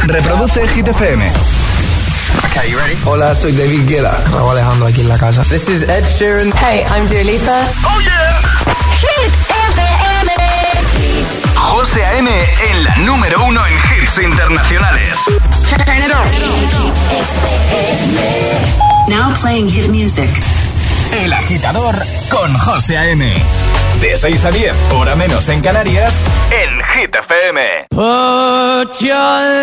Reproduce Hit FM. Okay, you ready? Hola, soy David Guetta. Raúl Alejandro aquí en la casa. This is Ed Sheeran. Hey, I'm Dua Lipa. ¡Oh, yeah! Hit FM. José A.M. en la número uno en hits internacionales. Turn it on. Now playing hit music. El agitador con José A.M. De 6 a 10, hora menos en Canarias, en Hit. Put your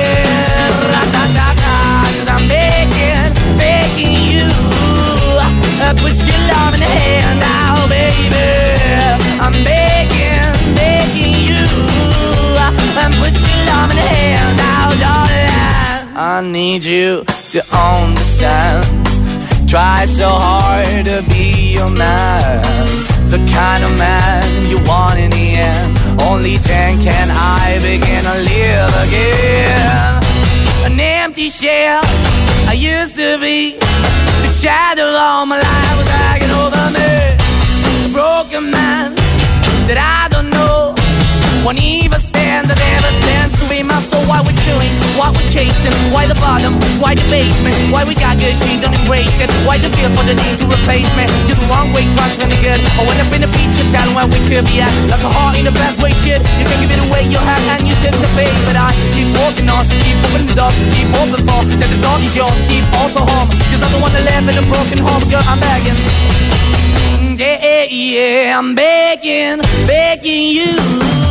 Uh, Put your love in baby. I'm begging, begging you. And put your love in darling. I need you to understand. Try so hard to be your man. The kind of man you want in the end. Only then can I begin to live again. An empty shell I used to be. The shadow all my life was hanging over me. A broken man that I. Won't even stand, that never stands to be my soul. Why we're chewing, why we're chasing, why the bottom, why the basement, why we got good, she don't embrace it. Why the feel for the need to replace me? You're the wrong way, trying to good. I went up in the feature town where we could be at. Like a heart in the best way, shit. You can give it away, you have, and you take the bait. But I keep walking on, keep opening the door, keep open for that the dog is yours, keep also home. Cause the one that live in a broken home, girl, I'm begging. Mm, yeah, Yeah, yeah, I'm begging, begging you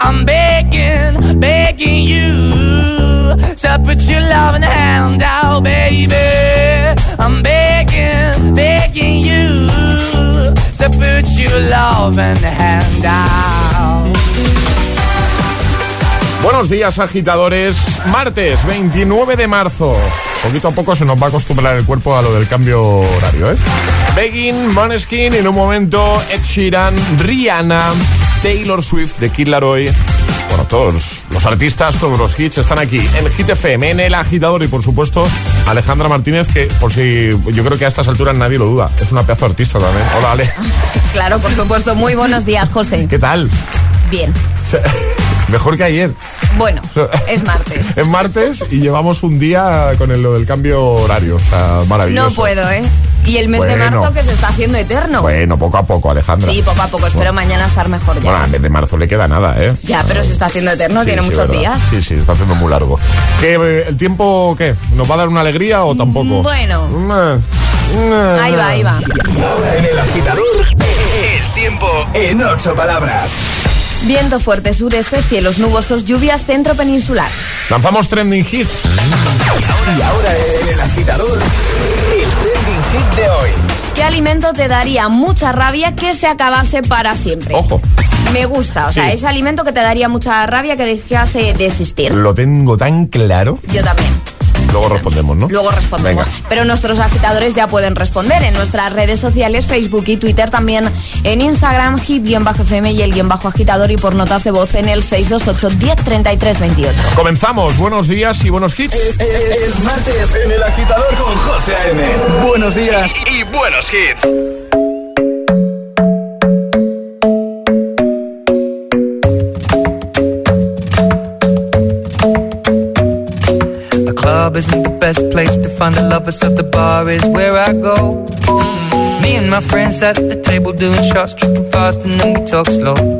I'm begging, begging you to put your love in the hand out, baby. I'm begging, begging you to put your hand out. Buenos días, agitadores. Martes 29 de marzo. Poquito a poco se nos va a acostumbrar el cuerpo a lo del cambio horario, ¿eh? Begging, Måneskin, en un momento Ed Sheeran, Rihanna, Taylor Swift, de Kid Laroi. Bueno, todos los artistas, todos los hits están aquí en Hit FM, en El Agitador y por supuesto Alejandra Martínez, que por si yo creo que a estas alturas nadie lo duda, es una pedazo de artista también. Hola, Ale. Claro, por supuesto. Muy buenos días, José. ¿Qué tal? Bien. Mejor que ayer. Bueno, es martes. Es martes y llevamos un día con el- lo del cambio horario. O sea, maravilloso. No puedo, ¿eh? Y el mes de Bueno. marzo que se está haciendo eterno. Bueno, poco a poco, Alejandra. Sí, poco a poco. Espero mañana estar mejor ya. Bueno, al mes de marzo le queda nada, ¿eh? Ya, pero se está haciendo eterno, Sí, tiene sí, muchos ¿verdad? días. Sí, sí, está haciendo muy largo. ¿Qué, eh, ¿El tiempo qué? ¿Nos va a dar una alegría o tampoco? Bueno. Mm, Ahí va, ahí va. Ahora en el agitador, el tiempo en ocho palabras. Viento fuerte sureste, cielos nubosos, lluvias centro peninsular. Lanzamos trending hit. Y ahora agitador, el trending hit de hoy. ¿Qué alimento te daría mucha rabia que se acabase para siempre? Ojo, Me gusta, o sea, Sí. ese alimento que te daría mucha rabia que dejase de existir. lo tengo tan claro. Yo también. Luego respondemos, ¿no? Luego respondemos. Venga. Pero nuestros agitadores ya pueden responder en nuestras redes sociales, Facebook y Twitter, también en Instagram, hit-fm y el guion bajo agitador y por notas de voz en el 628 1033 28. Comenzamos. Buenos días y buenos hits. Es martes en el agitador con José A.M. Buenos días y buenos hits. Club isn't the best place to find a lover, so the bar is where I go. Me and my friends at the table doing shots, tripping fast, and then we talk slow.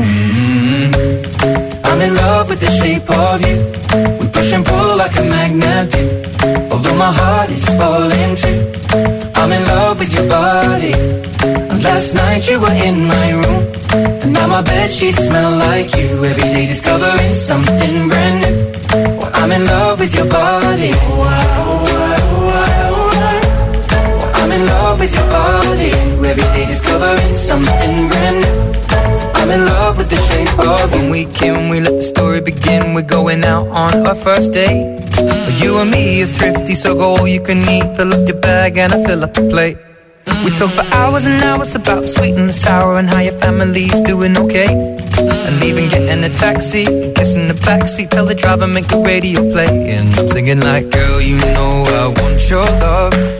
Mm I'm in love with the shape of you. We push and pull like a magnet do. Although my heart is falling too. I'm in love with your body. And last night you were in my room. And now my bed sheets smell like you. Every day discovering something brand new. Well, I'm in love with your body. Oh, oh, I, I'm in love with your body. Every day discovering something brand new. I'm in love with the shape of When we came, we let the story begin. We're going out on our first date. You and me are thrifty, so go all you can eat. Fill up your bag and I fill up the plate. We talk for hours and hours about the sweet and the sour and how your family's doing okay. And even getting a taxi, kissing the backseat, tell the driver make the radio play. And I'm singing like, girl, you know I want your love.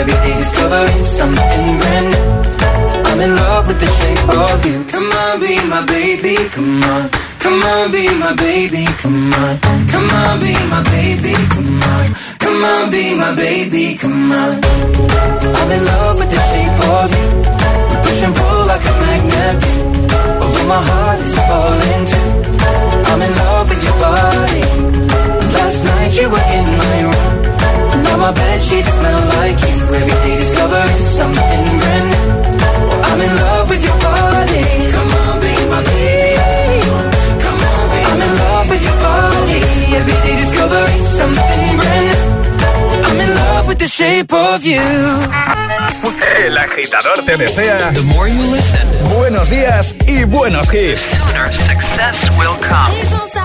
Every day discovering something brand new. I'm in love with the shape of you. Come on, be my baby, come on. Come on, be my baby, come on. Come on, be my baby, come on. Come on, be my baby, come on. I'm in love with the shape of you. We push and pull like a magnet. Although my heart is falling too. I'm in love with your body. Last night you were in my room. Now my bed sheets smell like you. Every day discovering something brand new. I'm in love with your body. Come on, be my baby. Come on, be I'm in love with your body. Every day discovering something brand new. I'm in love with the shape of you. El agitador te desea The more you listen, buenos días y buenos hits. sooner success will come.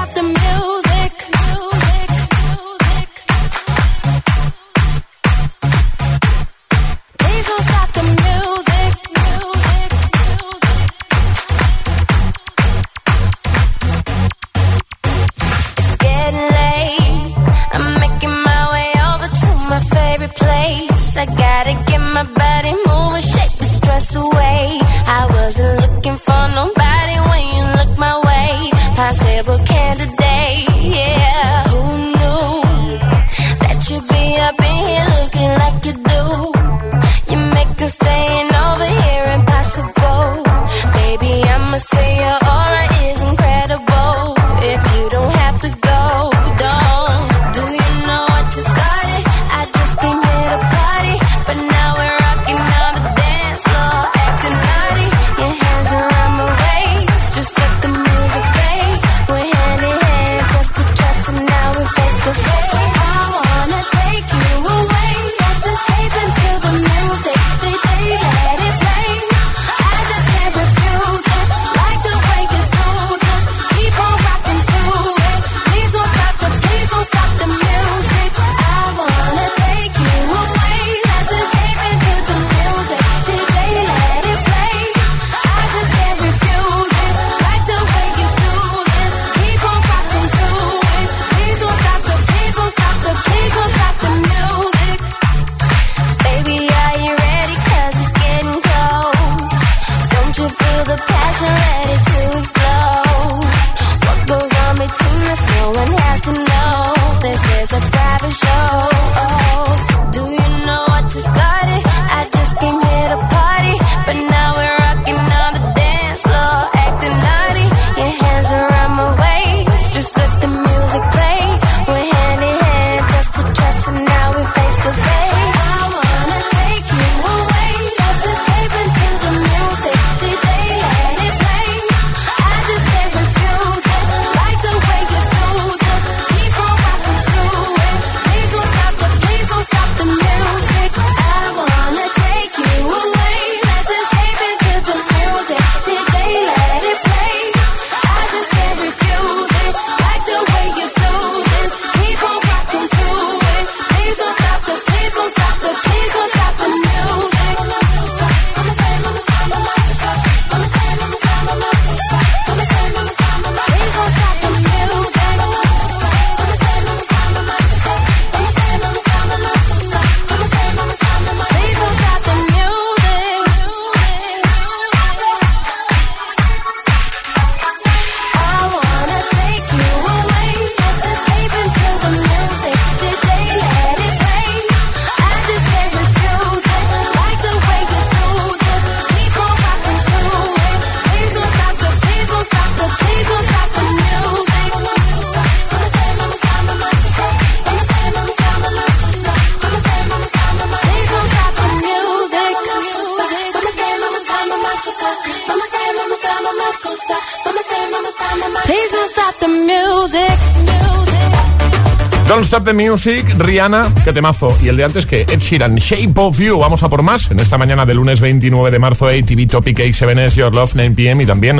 The Music, Rihanna, qué temazo. Y el de antes que Ed Sheeran, Shape of You. Vamos a por más en esta mañana de lunes 29 de marzo, ATV Topic 87 s Your Love 9 pm. Y también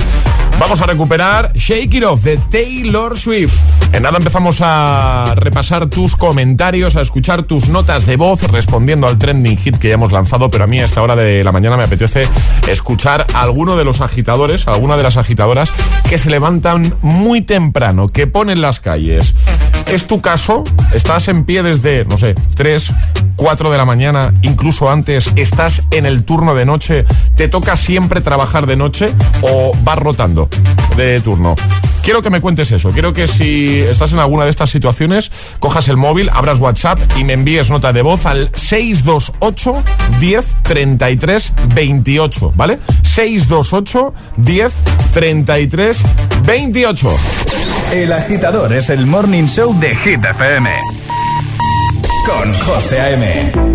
vamos a recuperar Shake It Off de Taylor Swift. En nada empezamos a repasar tus comentarios, a escuchar tus notas de voz respondiendo al trending hit que ya hemos lanzado. Pero a mí a esta hora de la mañana me apetece escuchar a alguno de los agitadores, a alguna de las agitadoras que se levantan muy temprano, que ponen las calles. ¿Es tu caso? ¿Estás en pie desde, no sé, 3, 4 de la mañana, incluso antes? ¿Estás en el turno de noche? ¿Te toca siempre trabajar de noche o vas rotando de turno? Quiero que me cuentes eso. Quiero que si estás en alguna de estas situaciones, cojas el móvil, abras WhatsApp y me envíes nota de voz al 628 10 33 28, ¿vale? 628 10 33 28. El agitador es el morning show de Hit FM. Con José A.M.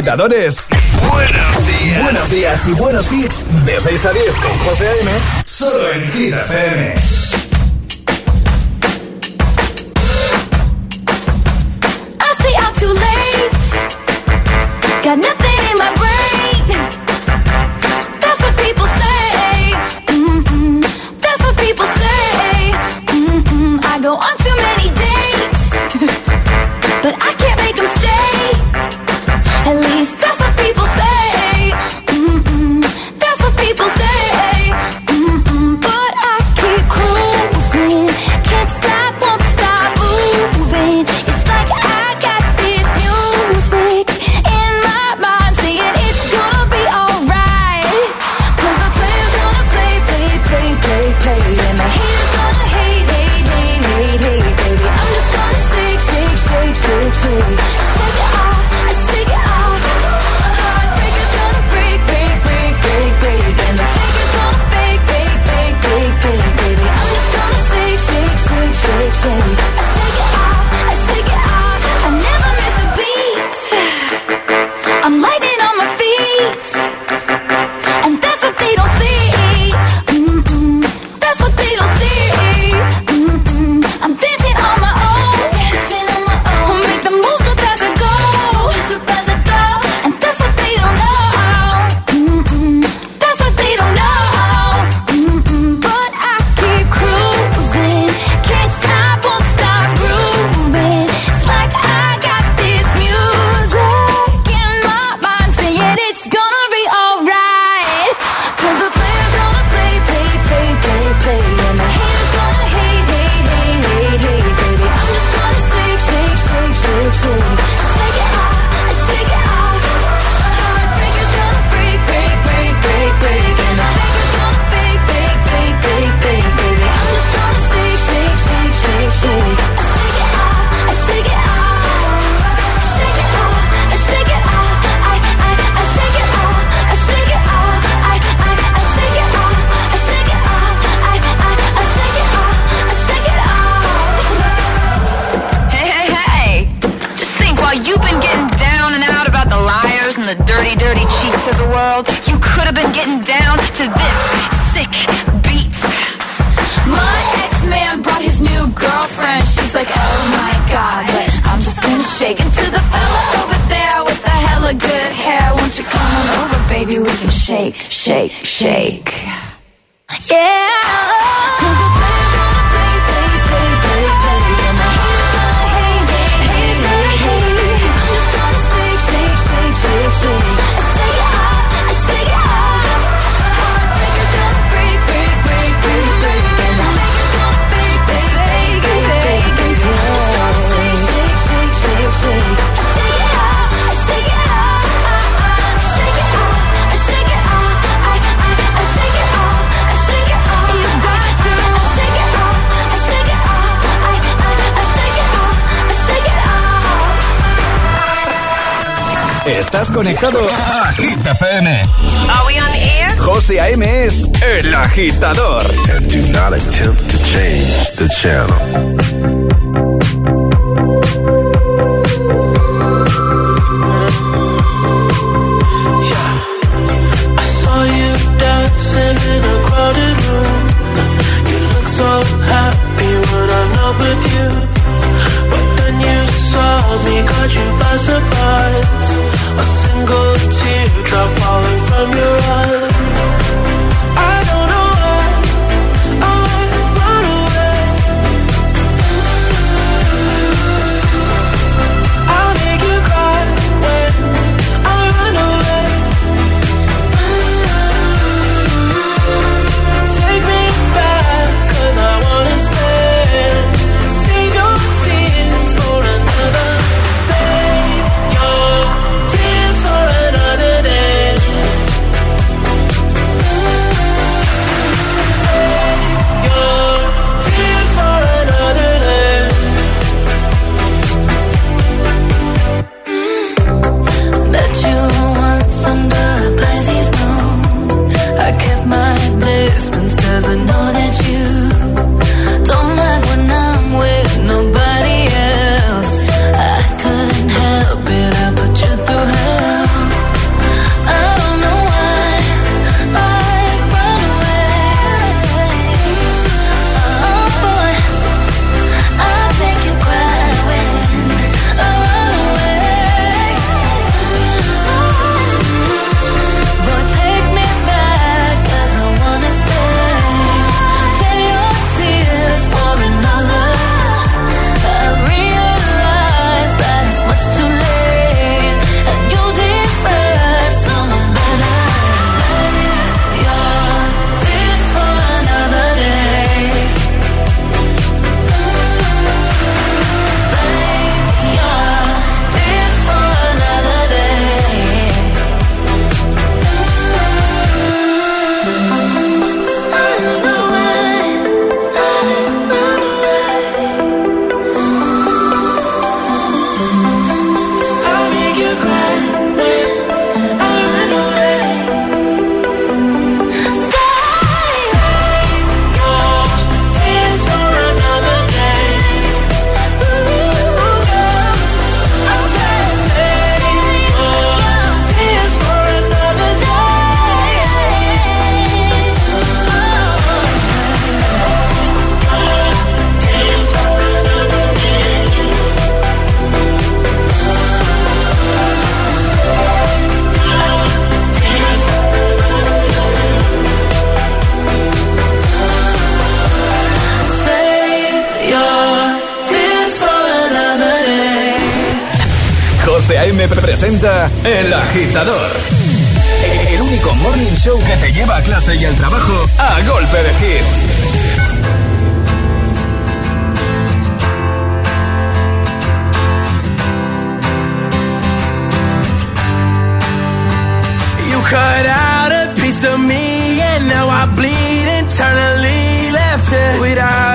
agitadores. Buenos días. Buenos días y buenos hits. De 6 a 10 con José A.M. Solo en Hit FM. Estás conectado a Hit FM. Are we on air? José A.M. es el agitador. And do not attempt to change the channel.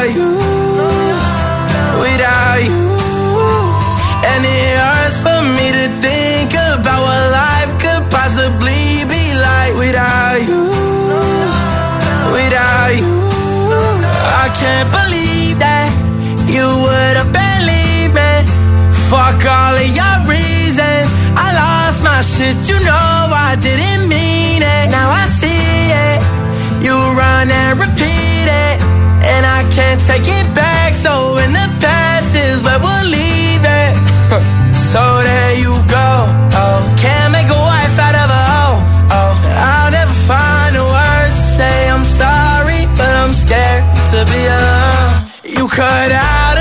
without you, without you. And it hurts for me to think about what life could possibly be like without you, without you. I can't believe that you would have been leaving. Fuck all of your reasons. I lost my shit, you know I didn't mean it. Now I see it. You run and repeat and I can't take it back. So in the past is where we'll leave it. so there you go. Oh, can't make a wife out of a hoe. Oh, I'll never find the words to say I'm sorry, but I'm scared to be alone. You cut out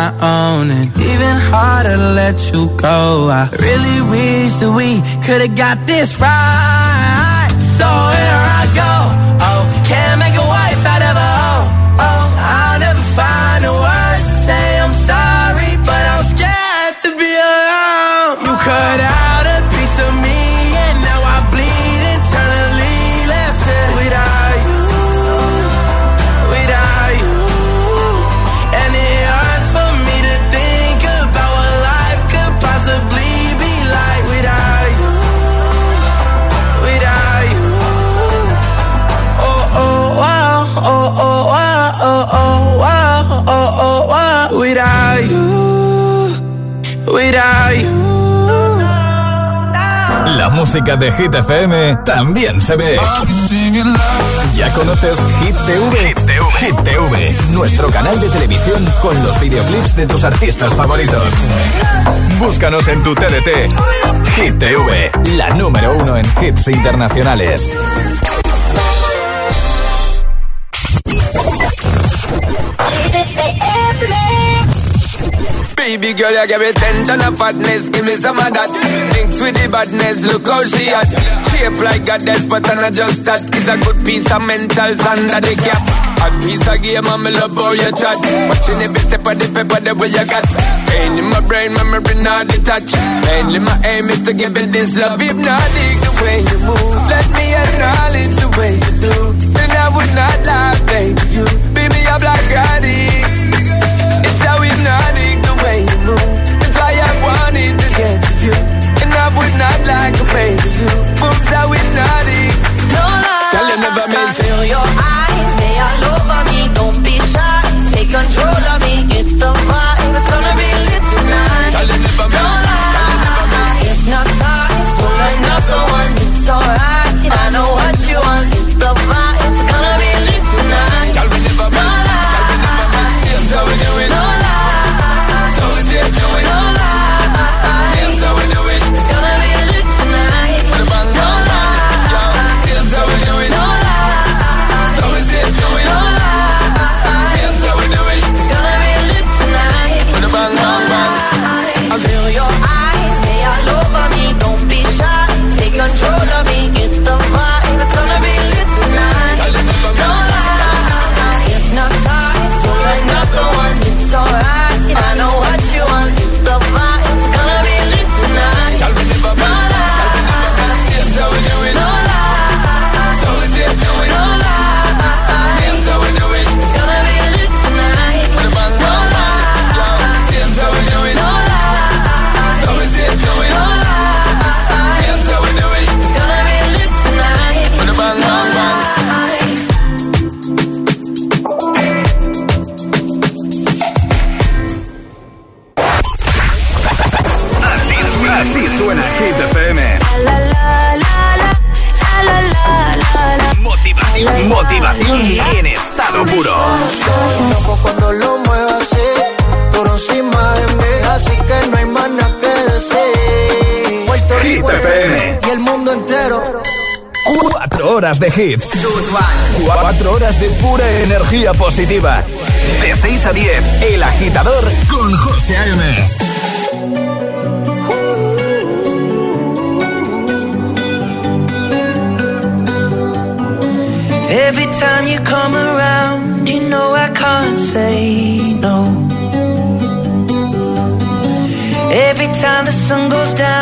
my own, and even harder to let you go. I really wish that we could've got this right. So música de Hit FM también se ve. ¿Ya conoces Hit TV? Hit TV, nuestro canal de televisión con los videoclips de tus artistas favoritos. Búscanos en tu TDT. Hit TV, la número uno en hits internacionales. Baby girl, you give me ten ton of fatness, give me some of that. Mix with the badness, look how she at. Shape like a death, but I'm not just that. It's a good piece of mental under the cap. A piece of game, I'm love how you chat. Watching every step of the paper, the way you got. Staying in my brain, memory not detached. Mainly my aim is to give it this love. Hypnotic the way you move. Let me acknowledge the way you do. And I would not lie, baby. You beat me up like. It's Baby, you. de hits. 4 horas de pura energía positiva. De 6 a 10, El Agitador con José A.M. Every time you come around, you know I can't say no. Every time the sun goes down.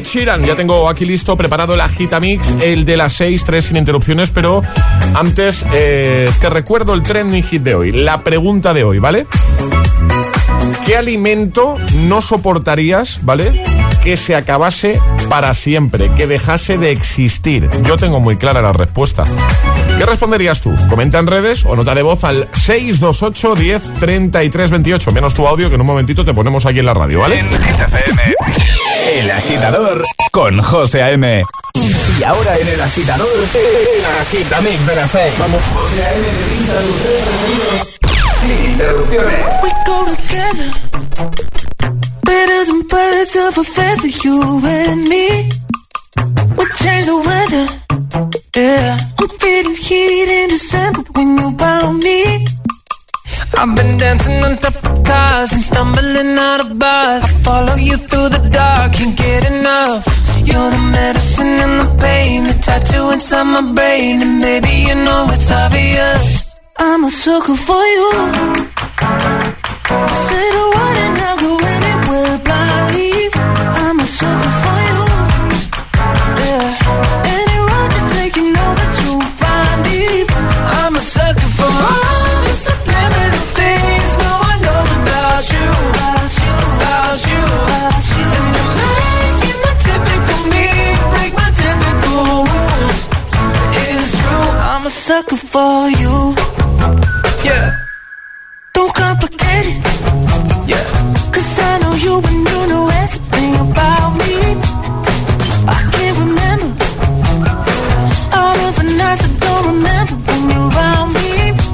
Ed Sheeran. Ya tengo aquí listo, preparado el Agitamix, el de las 6, 3 sin interrupciones, pero antes eh, te recuerdo el trending hit de hoy, la pregunta de hoy, ¿vale? ¿Qué alimento no soportarías, ¿vale? Que se acabase para siempre, que dejase de existir. Yo tengo muy clara la respuesta. ¿Qué responderías tú? Comenta en redes o nota de voz al 628 10 33 28. Menos tu audio que en un momentito te ponemos aquí en la radio, ¿vale? El agitador con José A.M. Y ahora en el agitador, el agitamix de las 6. Vamos. José A.M. de los tres preferidos. Sin interrupciones. We go together. Better than birds of a feather, you and me. We change the weather. Yeah, we feeling heat in December when you found me. I've been dancing on top of cars and stumbling out of bars. I follow you through the dark, can't get enough. You're the medicine in the pain, the tattoo inside my brain, and baby you know it's obvious. I'm a sucker for you. Say the word and I'll go anywhere blindly. I'm a sucker for you. for you. Yeah. Don't complicate it. Yeah. Cause I know you and you know everything about me. I can't remember all of the nights I don't remember when you're around me.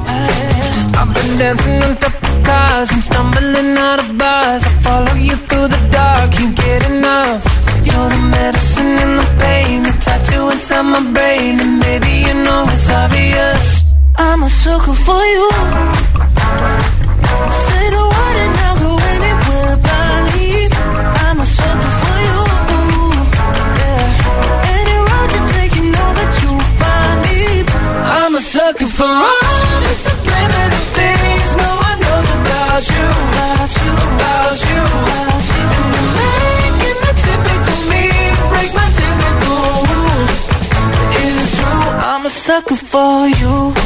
Yeah. I've been dancing on top of cars and stumbling out of bars. I follow you through the dark, can't get enough. You're the medicine and the pain, the tattoo inside my brain sucker for you. Say the word and I'll go anywhere blindly. I'm a sucker for you. Yeah. Any road you take, you know that you'll find me. I'm a sucker for all the subliminal things no one knows about you. About you, about you, about you. And you're making the typical me break my typical rules. It is true, I'm a sucker for you.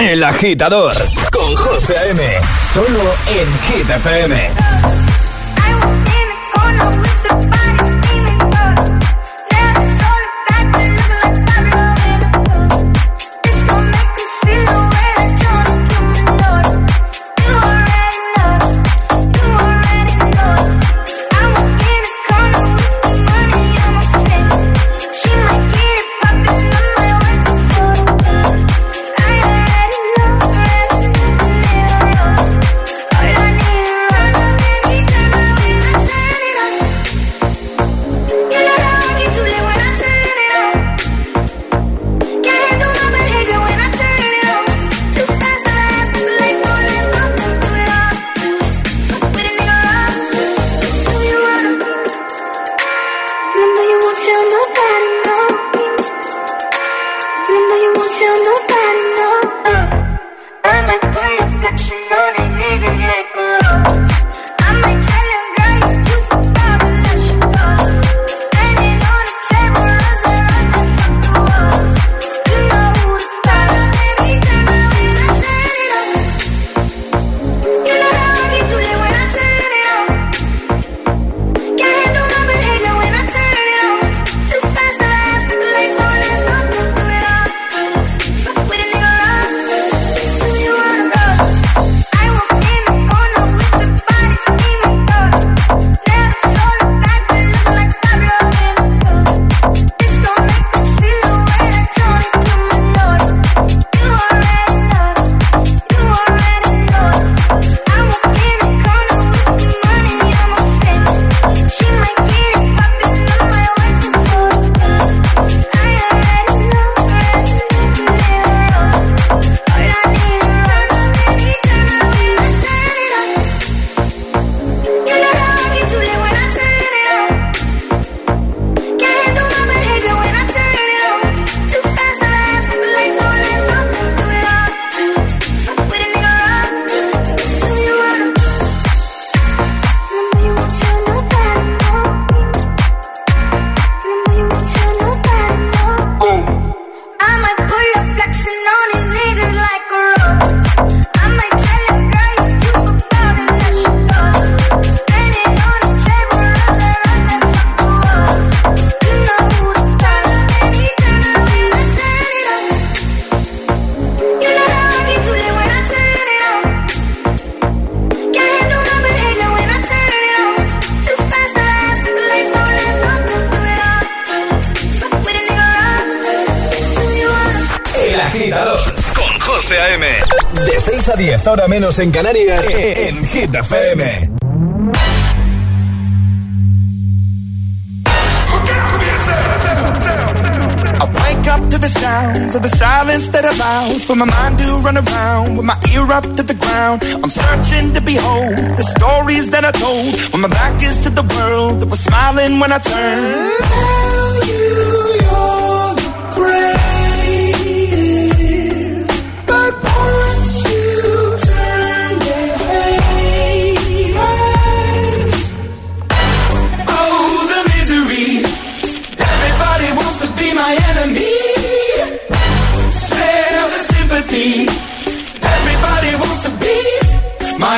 El agitador con José A.M. Solo en Hit agitador con José A.M. De 6 a 10, ahora menos en Canarias, en Hit FM. I wake up to the the sounds of the silence that allows for my mind to run around with my ear up to the ground. I'm searching to behold the stories that I told when my back is to the world that was smiling when I turned.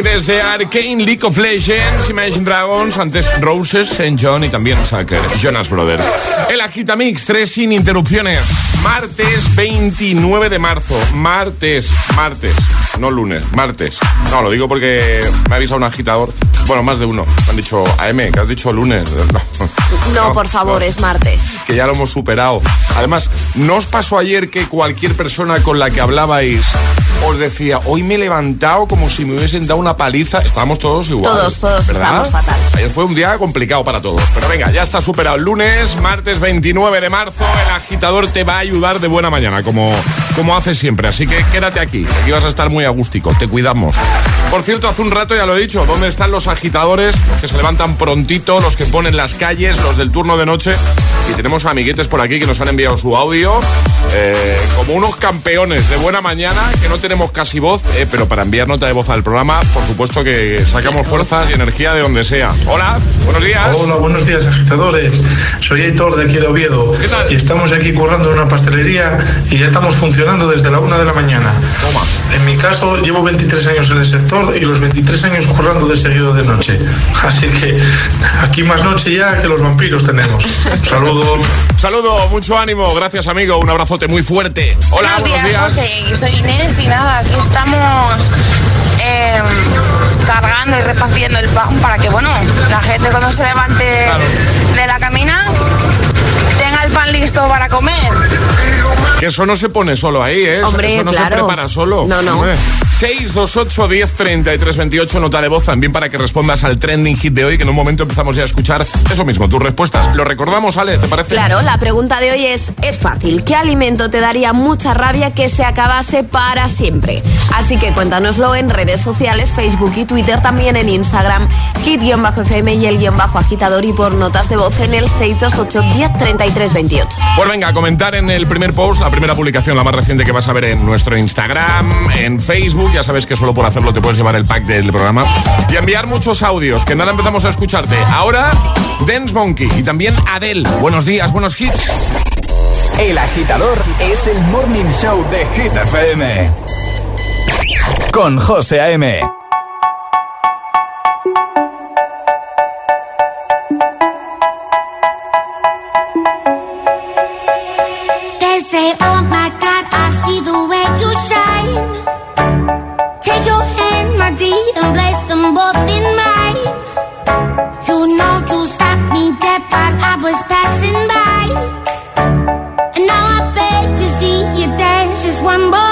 Desde Arcane League of Legends, Imagine Dragons, antes Roses, St. John y también Sucker, Jonas Brothers. El Agitamix, tres sin interrupciones. Martes 29 de marzo. Martes, martes, no lunes, martes. No, lo digo porque me ha avisado un agitador. Bueno, más de uno. Me han dicho, AM, que has dicho lunes. No, No, por favor, no. es martes. que ya lo hemos superado. Además, ¿no os pasó ayer que cualquier persona con la que hablabais os decía, hoy me he levantado como si me hubiesen dado una paliza? Estábamos todos igual. Todos, todos ¿verdad? estamos fatal. Ayer fue un día complicado para todos. Pero venga, ya está superado. Lunes, martes 29 de marzo, el agitador te va a ayudar de buena mañana, como, como hace siempre. Así que quédate aquí, aquí vas a estar muy agústico. Te cuidamos. Por cierto, hace un rato ya lo he dicho, ¿dónde están los agitadores? Los que se levantan prontito, los que ponen las calles, los del turno de noche. Y tenemos amiguetes por aquí que nos han enviado su audio. eh, como unos campeones de buena mañana, que no tenemos casi voz, eh, pero para enviar nota de voz al programa, por supuesto que sacamos fuerzas y energía de donde sea. Hola, buenos días. Hola, buenos días agitadores. Soy Aitor de aquí de Oviedo y estamos aquí currando en una pastelería y ya estamos funcionando desde la una de la mañana. En mi caso llevo 23 años en el sector y los 23 años currando de seguido de noche. Así que aquí más noche ya que los vampiros tenemos. Un saludo. Saludo, mucho ánimo, gracias amigo, un abrazote muy fuerte. Hola, buenos días, José. Soy Inés y nada, aquí estamos eh, cargando y repartiendo el pan para que, bueno, la gente cuando se levante de la camina pan listo para comer. Que eso no se pone solo ahí, ¿eh? Eso- Hombre, eso no claro. se prepara solo. No, no. Hombre. 628 10 33 28, nota de voz también para que respondas al trending hit de hoy, que en un momento empezamos ya a escuchar eso mismo, tus respuestas. Lo recordamos, Ale, ¿te parece? Claro, la pregunta de hoy es, es fácil. ¿Qué alimento te daría mucha rabia que se acabase para siempre? Así que cuéntanoslo en redes sociales, Facebook y Twitter, también en Instagram, hit-fm y el guion bajo agitador y por notas de voz en el 628 10 33 28. Pues venga, a comentar en el primer post, la primera publicación, la más reciente que vas a ver en nuestro Instagram, en Facebook. Ya sabes que solo por hacerlo te puedes llevar el pack del programa. Y enviar muchos audios, que nada empezamos a escucharte. Ahora, Dance Monkey y también Adele. Buenos días, buenos hits. El agitador es el morning show de Hit FM. Con José A.M. just one more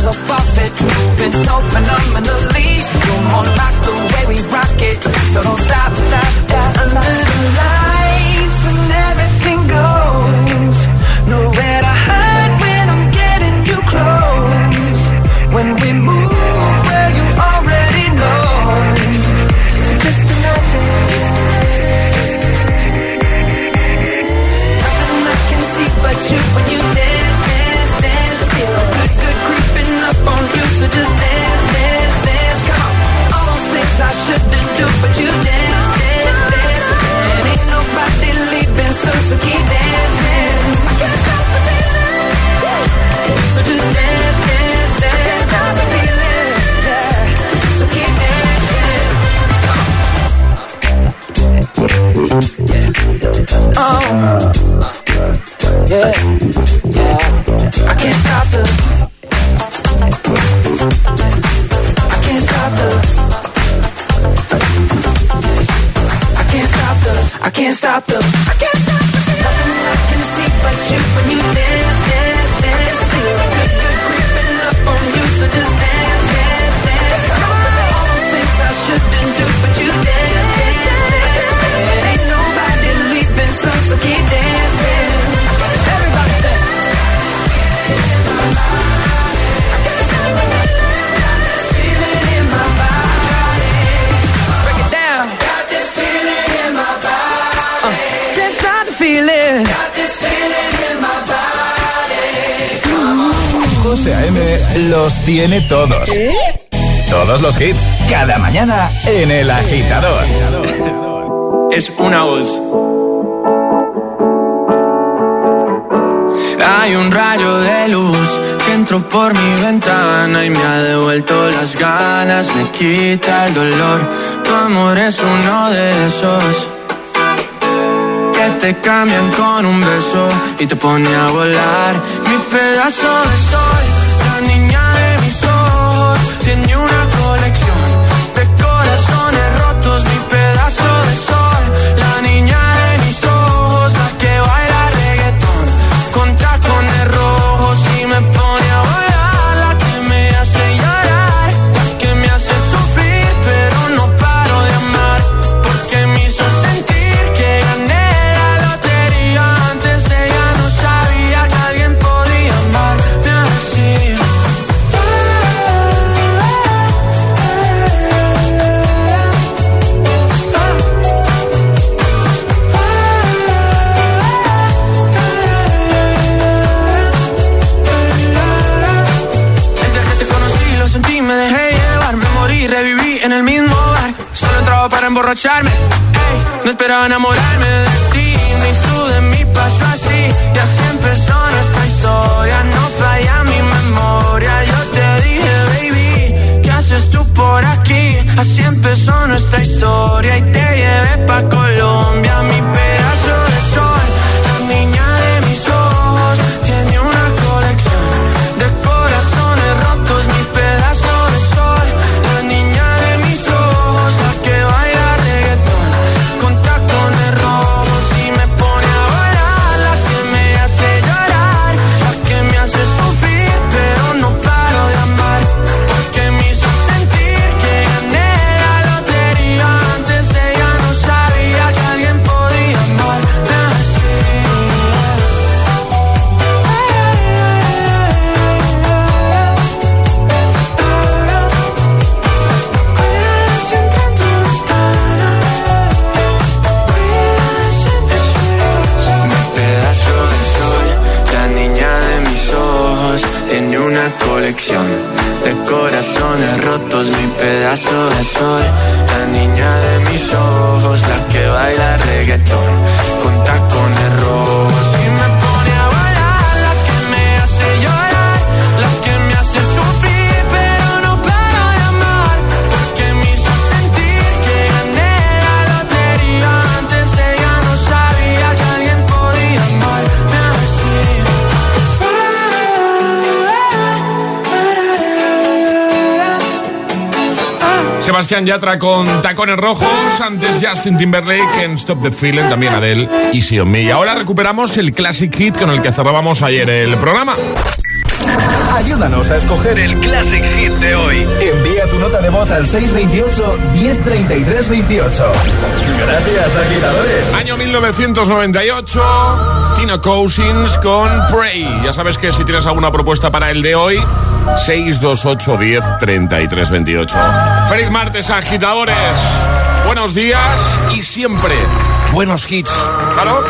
rise above it. Moving so phenomenally. You're more like the way we rock it. So don't stop, stop, stop. Under the light. Oh. Yeah. Yeah. I can't stop the. tiene todos. Todos los hits, cada mañana en El Agitador. Es una voz. Hay un rayo de luz que entró por mi ventana y me ha devuelto las ganas, me quita el dolor. Tu amor es uno de esos que te cambian con un beso y te pone a volar. Mi pedazo de sol, la niña diseñé una colección de corazones no esperaba enamorarme de ti, ni tú de mí pasó así. Y así empezó nuestra historia, no falla mi memoria. Yo te dije, baby, ¿qué haces tú por aquí? Así empezó nuestra historia y te llevé pa' Colombia, Sebastián Yatra con tacones rojos. Antes Justin Timberlake en Stop the Feeling. También Adele, Easy on Me. Y ahora recuperamos el Classic Hit con el que cerrábamos ayer el programa. Ayúdanos a escoger el Classic Hit de hoy. Envía tu nota de voz al 628 1033 28. Gracias, agitadores. Año 1998, Tina Cousins con Pray. Ya sabes que si tienes alguna propuesta para el de hoy, 628 10 33 28. Feliz martes, agitadores. Buenos días y siempre buenos hits. ¿Claro?